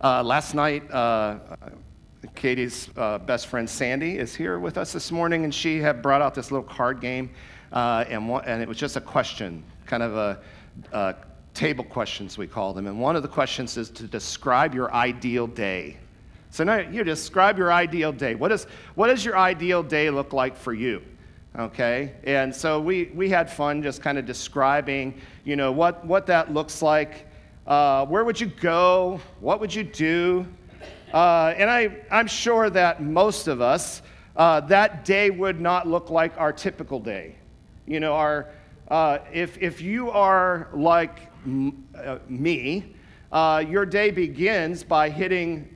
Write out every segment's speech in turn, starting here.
Uh, last night, uh, Katie's uh, best friend Sandy is here with us this morning, and she had brought out this little card game, uh, and, one, and it was just a question, kind of a, a table questions, we call them. And one of the questions is to describe your ideal day. So now you describe your ideal day. What, is, what does your ideal day look like for you? Okay? And so we, we had fun just kind of describing, you know, what, what that looks like. Uh, where would you go? What would you do? Uh, and I, I'm sure that most of us, uh, that day would not look like our typical day. You know, our, uh, if, if you are like m- uh, me, uh, your day begins by hitting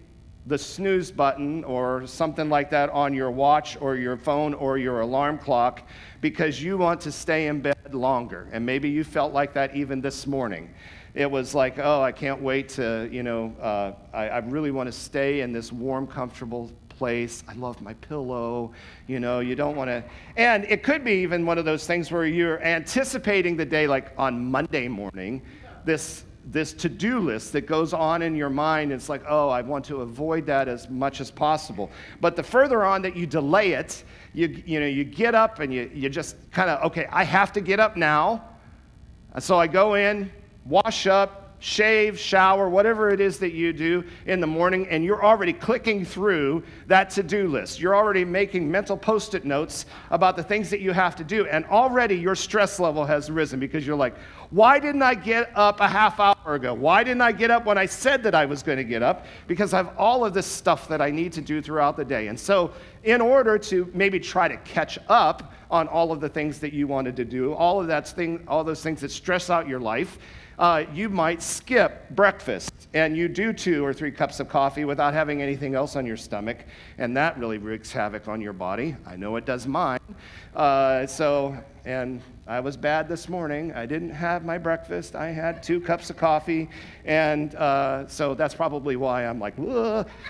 the snooze button or something like that on your watch or your phone or your alarm clock because you want to stay in bed longer. And maybe you felt like that even this morning it was like, oh, I can't wait to, you know, uh, I, I really want to stay in this warm, comfortable place. I love my pillow. You know, you don't want to. And it could be even one of those things where you're anticipating the day, like on Monday morning, this this to-do list that goes on in your mind. It's like oh i want to avoid that as much as possible. But the further on that you delay it you, you know you get up and you, you just kind of okay i have to get up now. So i go in wash up, shave, shower, whatever it is that you do in the morning, and you're already clicking through that to do list. You're already making mental post it notes about the things that you have to do, and already your stress level has risen because you're like, why didn't I get up a half hour ago? Why didn't I get up when I said that I was going to get up? Because I have all of this stuff that I need to do throughout the day. And so, in order to maybe try to catch up on all of the things that you wanted to do, all of that thing, all those things that stress out your life, uh, you might skip breakfast and you do two or three cups of coffee without having anything else on your stomach, and that really wreaks havoc on your body. I know it does mine. Uh, so, and I was bad this morning. I didn't have my breakfast. I had two cups of coffee, and uh, so that's probably why I'm like,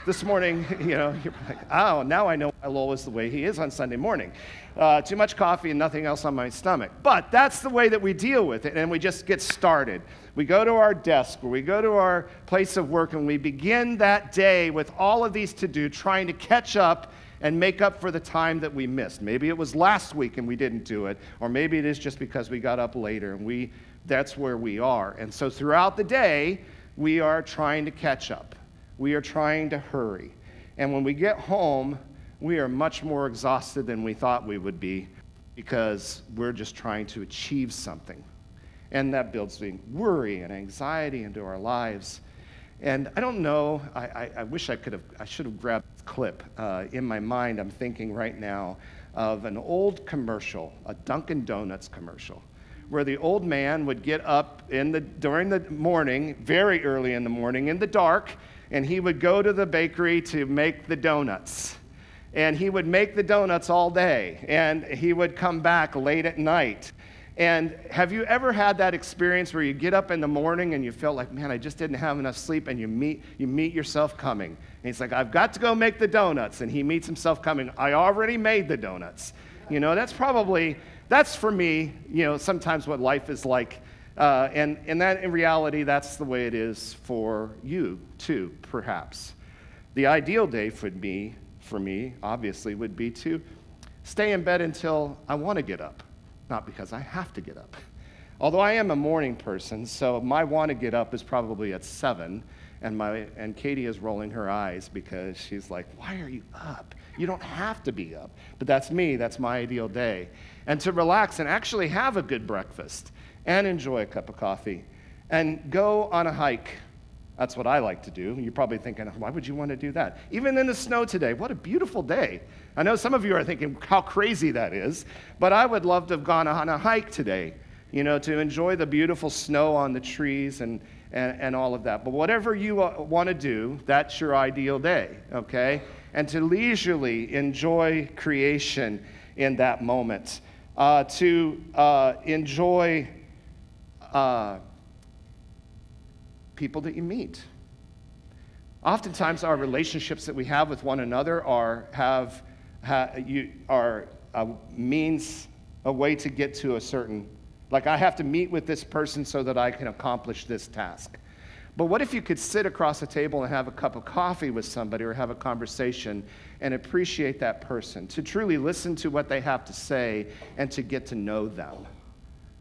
this morning. You know, you're like, oh, now I know why Lowell is the way he is on Sunday morning. Uh, too much coffee and nothing else on my stomach. But that's the way that we deal with it, and we just get started. We go to our desk or we go to our place of work, and we begin that day with all of these to do, trying to catch up and make up for the time that we missed. Maybe it was last week and we didn't do it, or maybe it is just because we got up later and we that's where we are. And so throughout the day, we are trying to catch up. We are trying to hurry. And when we get home, we are much more exhausted than we thought we would be because we're just trying to achieve something. And that builds worry and anxiety into our lives. And I don't know, I, I, I wish I could have, I should have grabbed clip. Uh, in my mind, I'm thinking right now of an old commercial, a Dunkin' Donuts commercial, where the old man would get up in the, during the morning, very early in the morning, in the dark, and he would go to the bakery to make the donuts. And he would make the donuts all day, and he would come back late at night and have you ever had that experience where you get up in the morning and you feel like, man, I just didn't have enough sleep, and you meet, you meet yourself coming? And he's like, I've got to go make the donuts. And he meets himself coming, I already made the donuts. You know, that's probably, that's for me, you know, sometimes what life is like. Uh, and, and that in reality, that's the way it is for you too, perhaps. The ideal day for me, for me, obviously, would be to stay in bed until I want to get up not because I have to get up. Although I am a morning person, so my want to get up is probably at 7, and, my, and Katie is rolling her eyes because she's like, Why are you up? You don't have to be up. But that's me, that's my ideal day. And to relax and actually have a good breakfast and enjoy a cup of coffee and go on a hike. That's what I like to do. You're probably thinking, why would you want to do that? Even in the snow today, what a beautiful day. I know some of you are thinking how crazy that is, but I would love to have gone on a hike today, you know, to enjoy the beautiful snow on the trees and, and, and all of that. But whatever you want to do, that's your ideal day, okay? And to leisurely enjoy creation in that moment, uh, to uh, enjoy uh, people that you meet. Oftentimes, our relationships that we have with one another are, have you, are a means, a way to get to a certain, like I have to meet with this person so that I can accomplish this task. But what if you could sit across a table and have a cup of coffee with somebody or have a conversation and appreciate that person, to truly listen to what they have to say and to get to know them?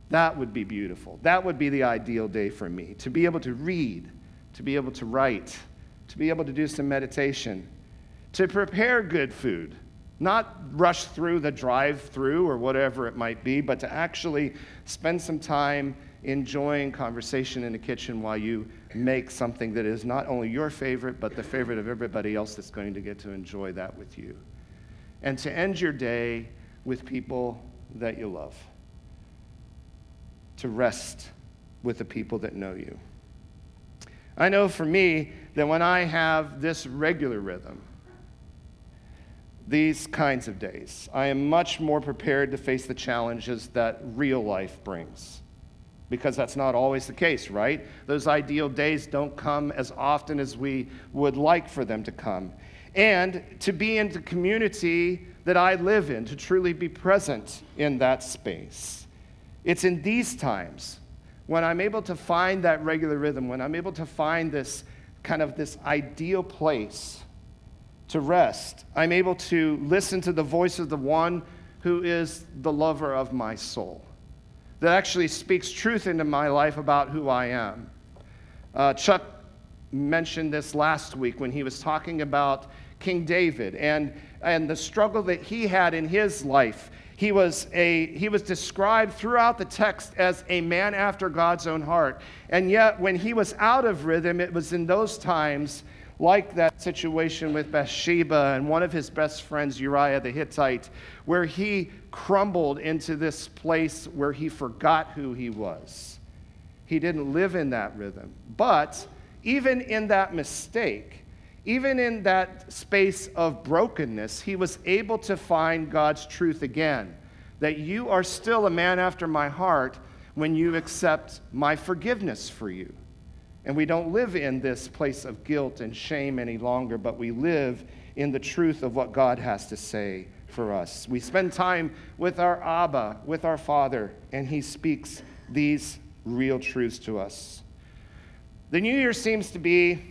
That would be beautiful. That would be the ideal day for me to be able to read, to be able to write, to be able to do some meditation, to prepare good food, not rush through the drive through or whatever it might be, but to actually spend some time enjoying conversation in the kitchen while you make something that is not only your favorite, but the favorite of everybody else that's going to get to enjoy that with you. And to end your day with people that you love. To rest with the people that know you. I know for me that when I have this regular rhythm, these kinds of days. I am much more prepared to face the challenges that real life brings. Because that's not always the case, right? Those ideal days don't come as often as we would like for them to come. And to be in the community that I live in, to truly be present in that space. It's in these times when I'm able to find that regular rhythm, when I'm able to find this kind of this ideal place to rest. I'm able to listen to the voice of the one who is the lover of my soul, that actually speaks truth into my life about who I am. Uh, Chuck mentioned this last week when he was talking about King David and, and the struggle that he had in his life. He was, a, he was described throughout the text as a man after God's own heart. And yet, when he was out of rhythm, it was in those times like that situation with Bathsheba and one of his best friends, Uriah the Hittite, where he crumbled into this place where he forgot who he was. He didn't live in that rhythm. But even in that mistake, even in that space of brokenness, he was able to find God's truth again that you are still a man after my heart when you accept my forgiveness for you. And we don't live in this place of guilt and shame any longer, but we live in the truth of what God has to say for us. We spend time with our Abba, with our Father, and He speaks these real truths to us. The new year seems to be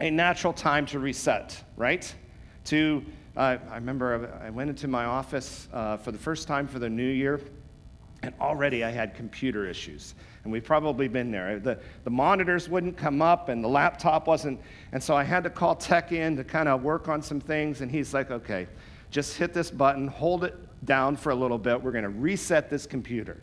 a natural time to reset, right? To, uh, I remember I went into my office uh, for the first time for the new year, and already I had computer issues and we've probably been there. The, the monitors wouldn't come up, and the laptop wasn't. And so I had to call tech in to kind of work on some things, and he's like, okay, just hit this button, hold it down for a little bit. We're going to reset this computer.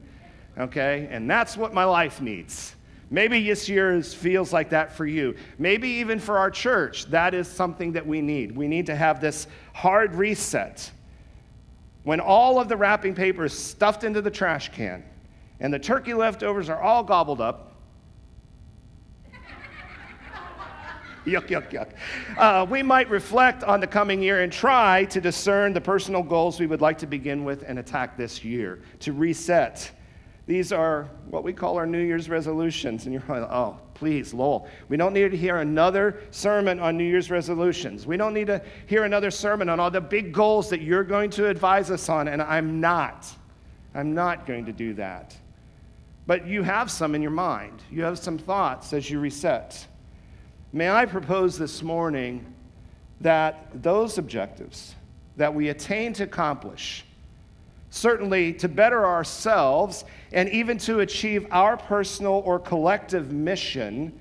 Okay? And that's what my life needs. Maybe this year feels like that for you. Maybe even for our church, that is something that we need. We need to have this hard reset. When all of the wrapping paper is stuffed into the trash can, and the turkey leftovers are all gobbled up. yuck, yuck, yuck. Uh, we might reflect on the coming year and try to discern the personal goals we would like to begin with and attack this year, to reset. These are what we call our New Year's resolutions. And you're like, oh, please, Lowell, we don't need to hear another sermon on New Year's resolutions. We don't need to hear another sermon on all the big goals that you're going to advise us on. And I'm not. I'm not going to do that. But you have some in your mind, you have some thoughts as you reset. May I propose this morning that those objectives that we attain to accomplish, certainly to better ourselves and even to achieve our personal or collective mission,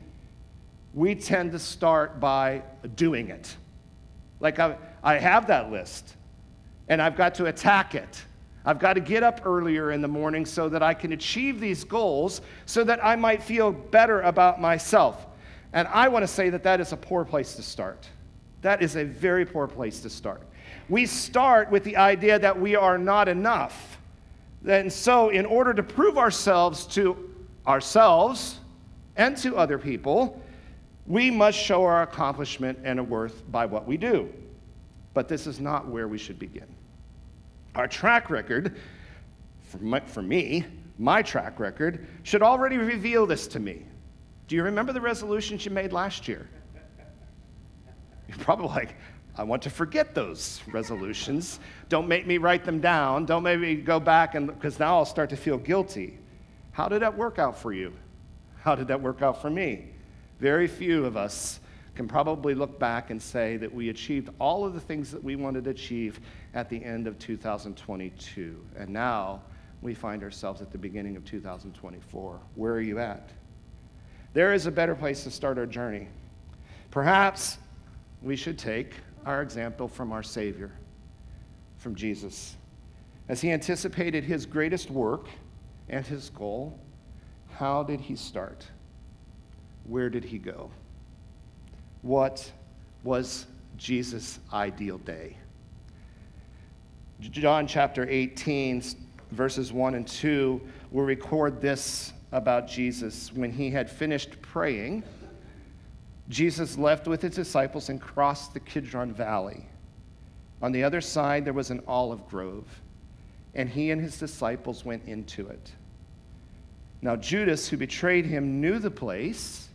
we tend to start by doing it. Like I, I have that list, and I've got to attack it. I've got to get up earlier in the morning so that I can achieve these goals so that I might feel better about myself. And I want to say that that is a poor place to start. That is a very poor place to start. We start with the idea that we are not enough. And so, in order to prove ourselves to ourselves and to other people, we must show our accomplishment and a worth by what we do. But this is not where we should begin. Our track record, for, my, for me, my track record, should already reveal this to me. Do you remember the resolutions you made last year? You're probably like, I want to forget those resolutions. Don't make me write them down. Don't make me go back and because now I'll start to feel guilty. How did that work out for you? How did that work out for me? Very few of us can probably look back and say that we achieved all of the things that we wanted to achieve at the end of 2022. And now we find ourselves at the beginning of 2024. Where are you at? There is a better place to start our journey. Perhaps we should take our example from our Savior, from Jesus. As he anticipated his greatest work and his goal, how did he start? Where did he go? What was Jesus' ideal day. John chapter 18, verses 1 and 2 will record this about Jesus. When he had finished praying, Jesus left with his disciples and crossed the Kidron Valley. On the other side, there was an olive grove, and he and his disciples went into it. Now, Judas, who betrayed him, knew the place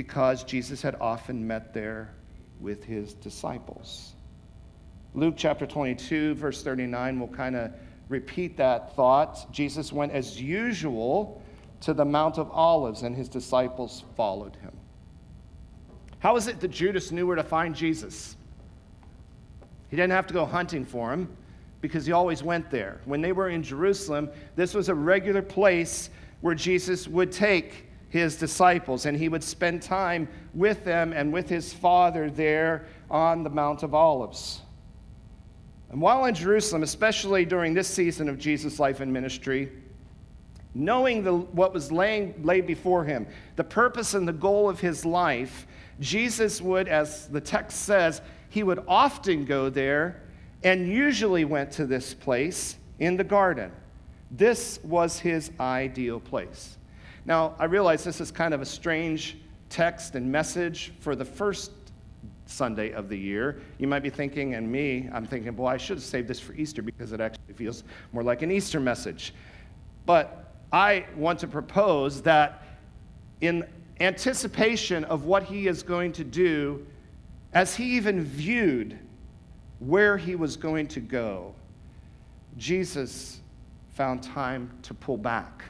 because Jesus had often met there with his disciples. Luke chapter 22, verse 39 will kind of repeat that thought. Jesus went as usual to the Mount of Olives, and his disciples followed him. How is it that Judas knew where to find Jesus? He didn't have to go hunting for him because he always went there. When they were in Jerusalem, this was a regular place where Jesus would take his disciples, and he would spend time with them and with his father there on the Mount of Olives. And while in Jerusalem, especially during this season of Jesus' life and ministry, knowing the, what was laying, laid before him, the purpose and the goal of his life, Jesus would, as the text says, he would often go there and usually went to this place in the garden. This was his ideal place. Now, I realize this is kind of a strange text and message for the first Sunday of the year. You might be thinking, and me, I'm thinking, boy, I should have saved this for Easter because it actually feels more like an Easter message. But I want to propose that in anticipation of what he is going to do, as he even viewed where he was going to go, Jesus found time to pull back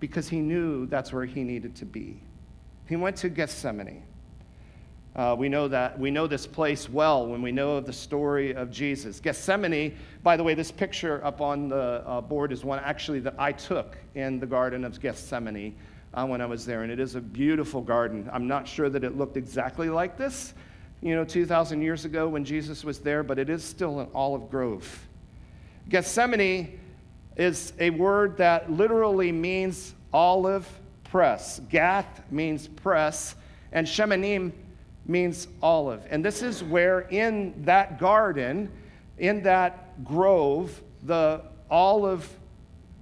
because he knew that's where he needed to be. He went to Gethsemane. Uh, we know that we know this place well when we know of the story of Jesus. Gethsemane, by the way, this picture up on the uh, board is one actually that I took in the Garden of Gethsemane uh, when I was there, and it is a beautiful garden. I'm not sure that it looked exactly like this, you know, 2,000 years ago when Jesus was there, but it is still an olive grove. Gethsemane is a word that literally means olive press. Gath means press, and Shemanim means olive. And this is where, in that garden, in that grove, the olive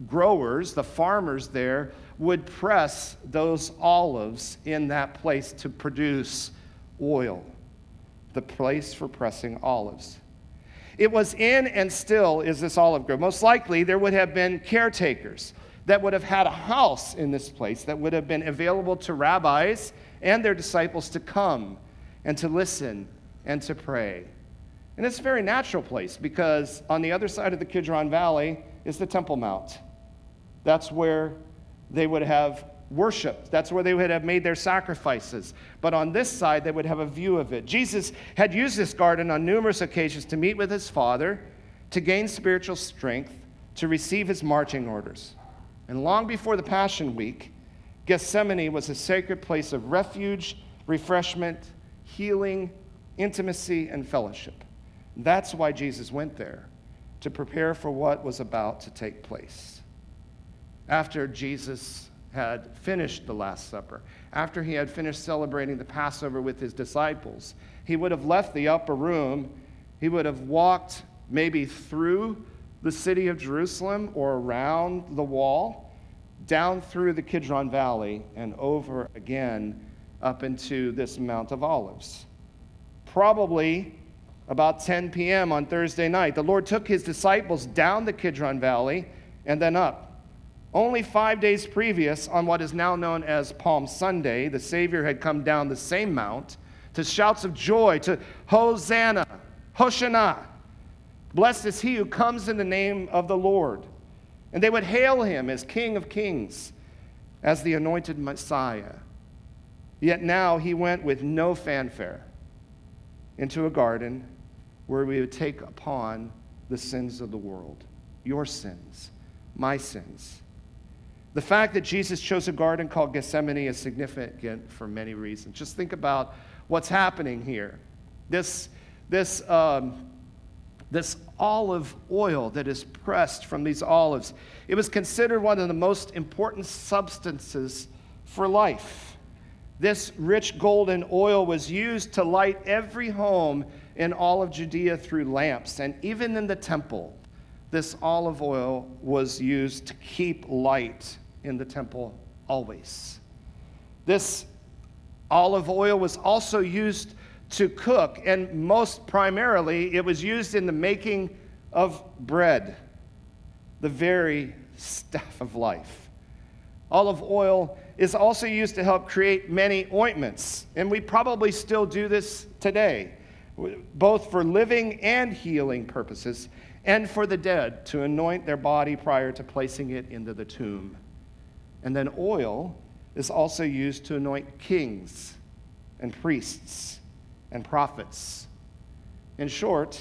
growers, the farmers there, would press those olives in that place to produce oil, the place for pressing olives. It was in and still is this olive grove. Most likely, there would have been caretakers that would have had a house in this place that would have been available to rabbis and their disciples to come and to listen and to pray. And it's a very natural place because on the other side of the Kidron Valley is the Temple Mount. That's where they would have worshiped. That's where they would have made their sacrifices. But on this side, they would have a view of it. Jesus had used this garden on numerous occasions to meet with his Father, to gain spiritual strength, to receive his marching orders. And long before the Passion Week, Gethsemane was a sacred place of refuge, refreshment, healing, intimacy, and fellowship. That's why Jesus went there, to prepare for what was about to take place. After Jesus had finished the Last Supper, after he had finished celebrating the Passover with his disciples, he would have left the upper room. He would have walked maybe through the city of Jerusalem or around the wall, down through the Kidron Valley, and over again up into this Mount of Olives. Probably about 10 p.m. on Thursday night, the Lord took his disciples down the Kidron Valley and then up. Only five days previous, on what is now known as Palm Sunday, the Savior had come down the same mount to shouts of joy, to Hosanna, Hoshana. Blessed is he who comes in the name of the Lord. And they would hail him as King of Kings, as the anointed Messiah. Yet now he went with no fanfare into a garden where we would take upon the sins of the world, your sins, my sins. The fact that Jesus chose a garden called Gethsemane is significant for many reasons. Just think about what's happening here. This, this, um, this olive oil that is pressed from these olives, it was considered one of the most important substances for life. This rich golden oil was used to light every home in all of Judea through lamps, and even in the temple, this olive oil was used to keep light in the temple always. This olive oil was also used to cook, and most primarily, it was used in the making of bread, the very stuff of life. Olive oil is also used to help create many ointments, and we probably still do this today, both for living and healing purposes, and for the dead to anoint their body prior to placing it into the tomb. And then oil is also used to anoint kings and priests and prophets. In short,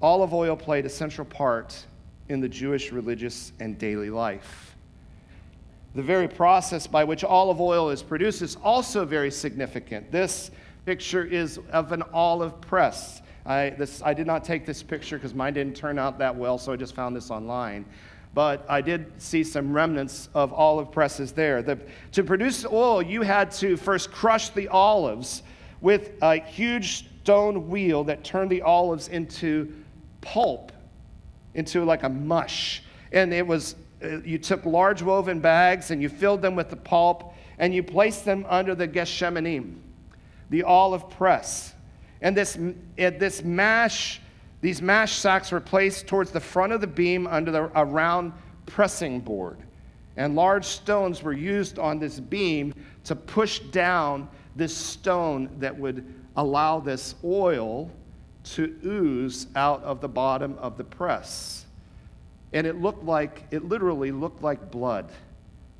olive oil played a central part in the Jewish religious and daily life. The very process by which olive oil is produced is also very significant. This picture is of an olive press. I, this, I did not take this picture because mine didn't turn out that well, so I just found this online. But I did see some remnants of olive presses there. The, to produce oil, you had to first crush the olives with a huge stone wheel that turned the olives into pulp, into like a mush. And it was, uh, you took large woven bags and you filled them with the pulp and you placed them under the geshemanim, the olive press. And this, this mash these mash sacks were placed towards the front of the beam under the, a round pressing board. And large stones were used on this beam to push down this stone that would allow this oil to ooze out of the bottom of the press. And it looked like, it literally looked like blood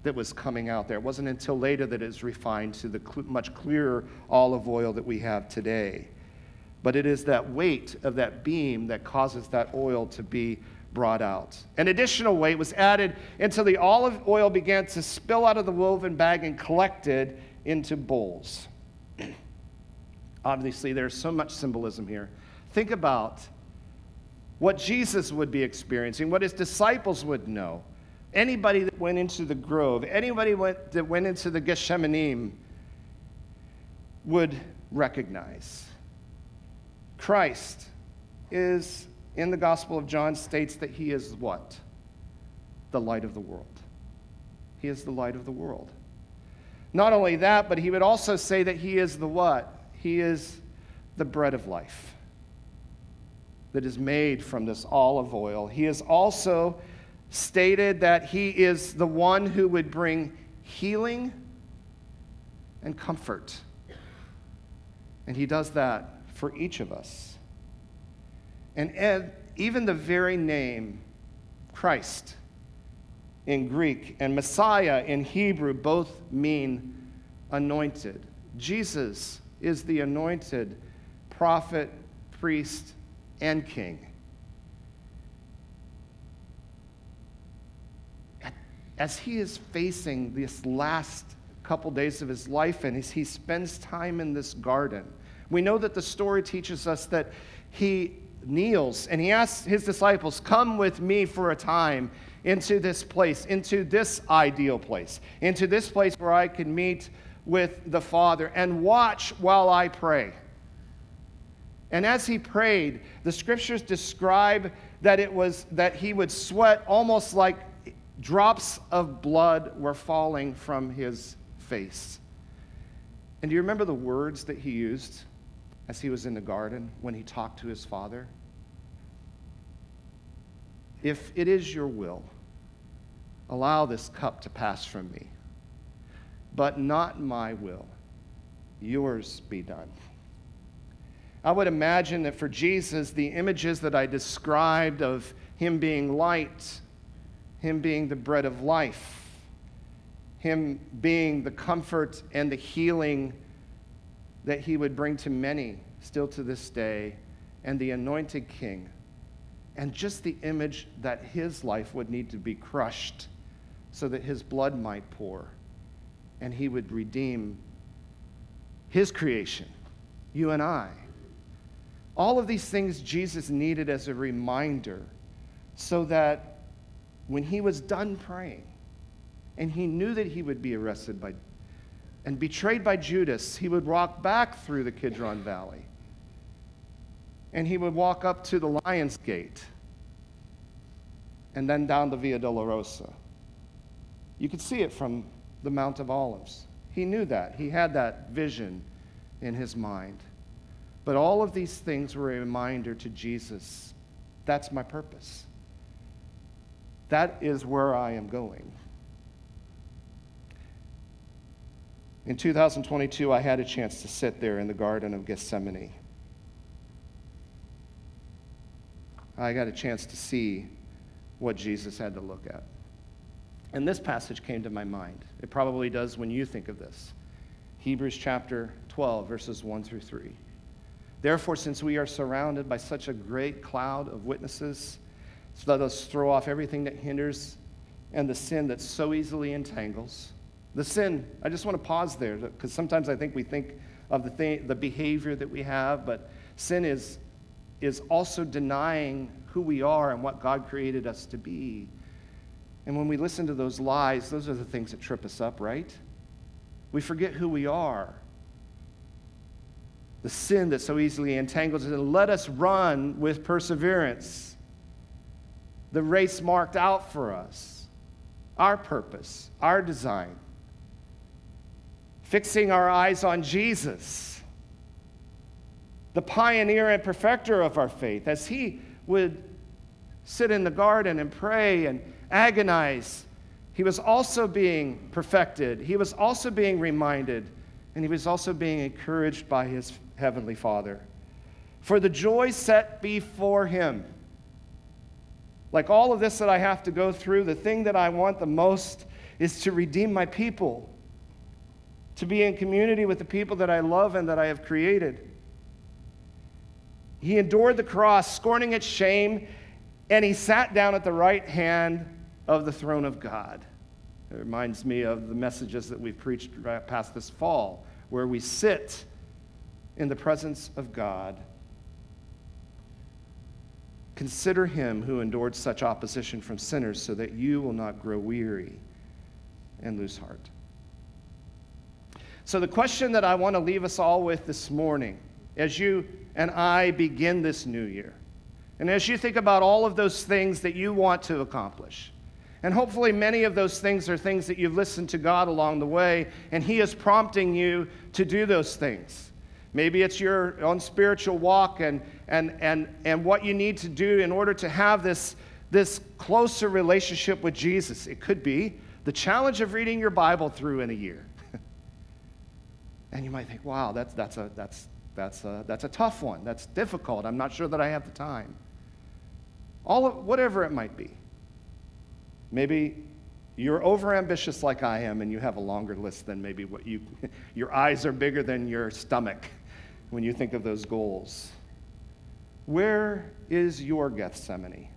that was coming out there. It wasn't until later that it was refined to the much clearer olive oil that we have today but it is that weight of that beam that causes that oil to be brought out. An additional weight was added until the olive oil began to spill out of the woven bag and collected into bowls. Obviously, there's so much symbolism here. Think about what Jesus would be experiencing, what his disciples would know. Anybody that went into the grove, anybody went, that went into the Geshemanim would recognize. Christ is, in the Gospel of John, states that he is what? The light of the world. He is the light of the world. Not only that, but he would also say that he is the what? He is the bread of life that is made from this olive oil. He has also stated that he is the one who would bring healing and comfort. And he does that for each of us. And even the very name, Christ, in Greek, and Messiah in Hebrew both mean anointed. Jesus is the anointed prophet, priest, and king. As he is facing this last couple days of his life and as he spends time in this garden, we know that the story teaches us that he kneels and he asks his disciples, Come with me for a time into this place, into this ideal place, into this place where I can meet with the Father and watch while I pray. And as he prayed, the scriptures describe that it was that he would sweat almost like drops of blood were falling from his face. And do you remember the words that he used? As he was in the garden when he talked to his father? If it is your will, allow this cup to pass from me, but not my will, yours be done. I would imagine that for Jesus, the images that I described of him being light, him being the bread of life, him being the comfort and the healing that he would bring to many still to this day, and the anointed king, and just the image that his life would need to be crushed so that his blood might pour and he would redeem his creation, you and I. All of these things Jesus needed as a reminder so that when he was done praying and he knew that he would be arrested by and betrayed by Judas, he would walk back through the Kidron Valley and he would walk up to the Lion's Gate and then down the Via Dolorosa. You could see it from the Mount of Olives. He knew that. He had that vision in his mind. But all of these things were a reminder to Jesus that's my purpose. That is where I am going. In 2022, I had a chance to sit there in the Garden of Gethsemane. I got a chance to see what Jesus had to look at. And this passage came to my mind. It probably does when you think of this. Hebrews chapter 12, verses 1 through 3. Therefore, since we are surrounded by such a great cloud of witnesses, let us throw off everything that hinders and the sin that so easily entangles. The sin, I just want to pause there because sometimes I think we think of the, thing, the behavior that we have, but sin is, is also denying who we are and what God created us to be. And when we listen to those lies, those are the things that trip us up, right? We forget who we are. The sin that so easily entangles us, and let us run with perseverance. The race marked out for us, our purpose, our design. Fixing our eyes on Jesus, the pioneer and perfecter of our faith, as he would sit in the garden and pray and agonize. He was also being perfected. He was also being reminded, and he was also being encouraged by his heavenly Father. For the joy set before him, like all of this that I have to go through, the thing that I want the most is to redeem my people, to be in community with the people that I love and that I have created. He endured the cross, scorning its shame, and he sat down at the right hand of the throne of God. It reminds me of the messages that we've preached right past this fall, where we sit in the presence of God. Consider him who endured such opposition from sinners so that you will not grow weary and lose heart. So, the question that I want to leave us all with this morning, as you and I begin this new year, and as you think about all of those things that you want to accomplish, and hopefully, many of those things are things that you've listened to God along the way, and He is prompting you to do those things. Maybe it's your own spiritual walk and, and, and, and what you need to do in order to have this, this closer relationship with Jesus. It could be the challenge of reading your Bible through in a year. And you might think, wow, that's, that's, a, that's, that's, a, that's a tough one. That's difficult. I'm not sure that I have the time. All of, whatever it might be. Maybe you're overambitious like I am and you have a longer list than maybe what you, your eyes are bigger than your stomach when you think of those goals. Where is your Gethsemane?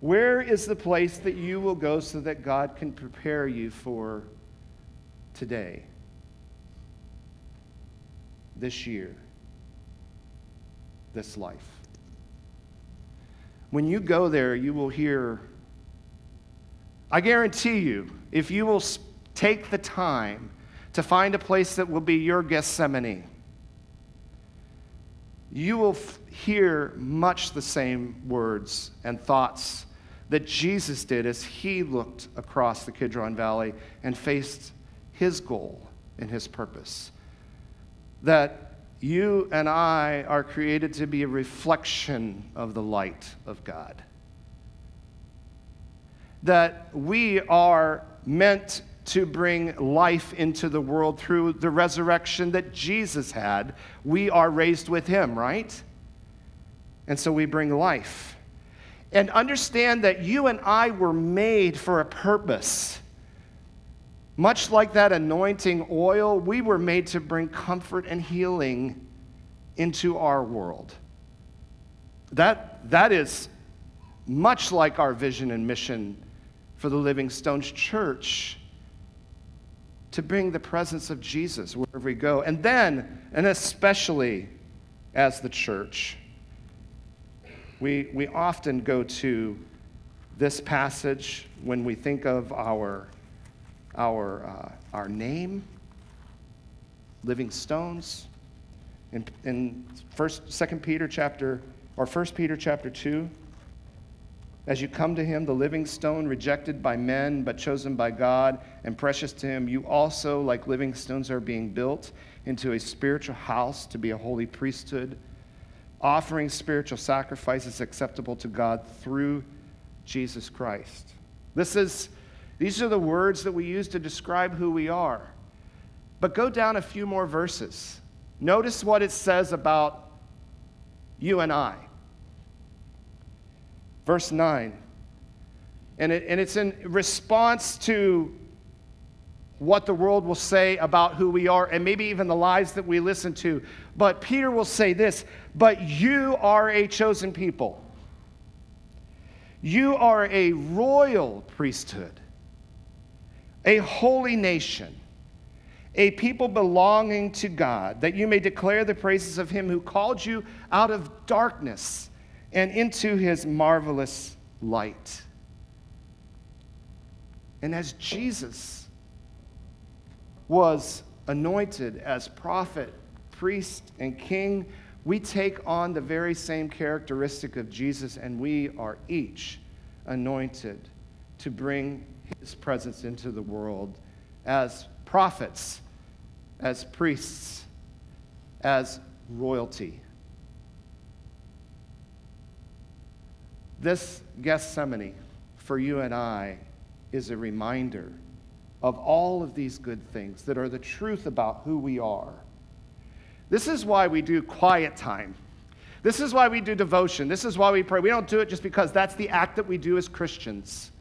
Where is the place that you will go so that God can prepare you for today, this year, this life? When you go there, you will hear, I guarantee you, if you will take the time to find a place that will be your Gethsemane, you will f- hear much the same words and thoughts that Jesus did as he looked across the Kidron Valley and faced his goal and his purpose. That you and I are created to be a reflection of the light of God. That we are meant to bring life into the world through the resurrection that Jesus had. We are raised with him, right? And so we bring life. and understand that you and I were made for a purpose. Much like that anointing oil, we were made to bring comfort and healing into our world. That, that is much like our vision and mission for the Living Stones Church to bring the presence of Jesus wherever we go. And then, and especially as the church, we, we often go to this passage when we think of our, our, uh, our name, living stones. In, in first, Second Peter chapter, or First Peter chapter 2, as you come to him, the living stone, rejected by men, but chosen by God and precious to him, you also, like living stones, are being built into a spiritual house to be a holy priesthood, offering spiritual sacrifices acceptable to God through Jesus Christ. This is, these are the words that we use to describe who we are. But go down a few more verses. Notice what it says about you and I. Verse 9. And, it, and it's in response to what the world will say about who we are and maybe even the lies that we listen to. But Peter will say this But you are a chosen people, you are a royal priesthood, a holy nation. A people belonging to God, that you may declare the praises of Him who called you out of darkness and into his marvelous light. And as Jesus was anointed as prophet, priest, and king, we take on the very same characteristic of Jesus, and we are each anointed to bring his presence into the world as prophets, as priests, as royalty. This Gethsemane for you and I is a reminder of all of these good things that are the truth about who we are. This is why we do quiet time. This is why we do devotion. This is why we pray. We don't do it just because that's the act that we do as Christians.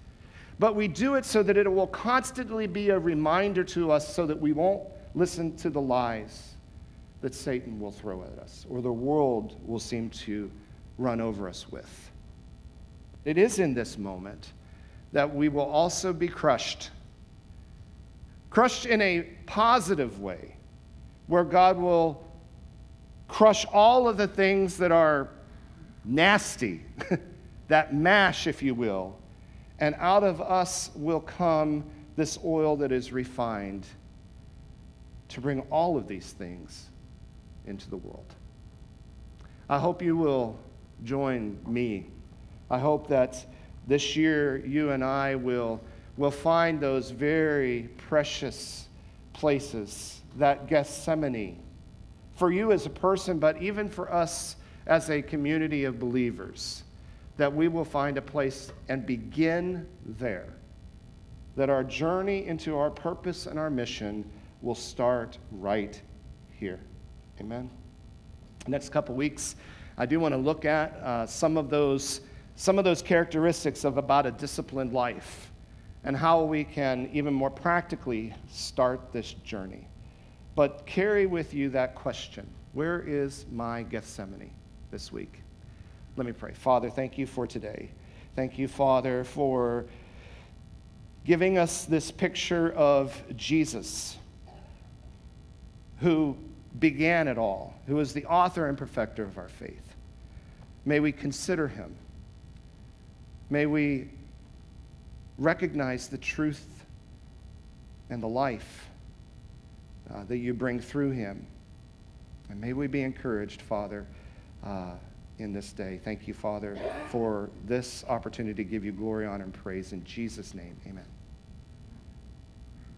But we do it so that it will constantly be a reminder to us so that we won't listen to the lies that Satan will throw at us or the world will seem to run over us with. It is in this moment that we will also be crushed. Crushed in a positive way, where God will crush all of the things that are nasty, that mash, if you will, and out of us will come this oil that is refined to bring all of these things into the world. I hope you will join me I hope that this year you and I will, will find those very precious places, that Gethsemane, for you as a person, but even for us as a community of believers, that we will find a place and begin there. That our journey into our purpose and our mission will start right here. Amen. Next couple weeks, I do want to look at uh, some of those some of those characteristics of about a disciplined life and how we can even more practically start this journey. But carry with you that question Where is my Gethsemane this week? Let me pray. Father, thank you for today. Thank you, Father, for giving us this picture of Jesus, who began it all, who is the author and perfecter of our faith. May we consider him May we recognize the truth and the life uh, that you bring through him. And may we be encouraged, Father, uh, in this day. Thank you, Father, for this opportunity to give you glory, honor, and praise. In Jesus' name, amen.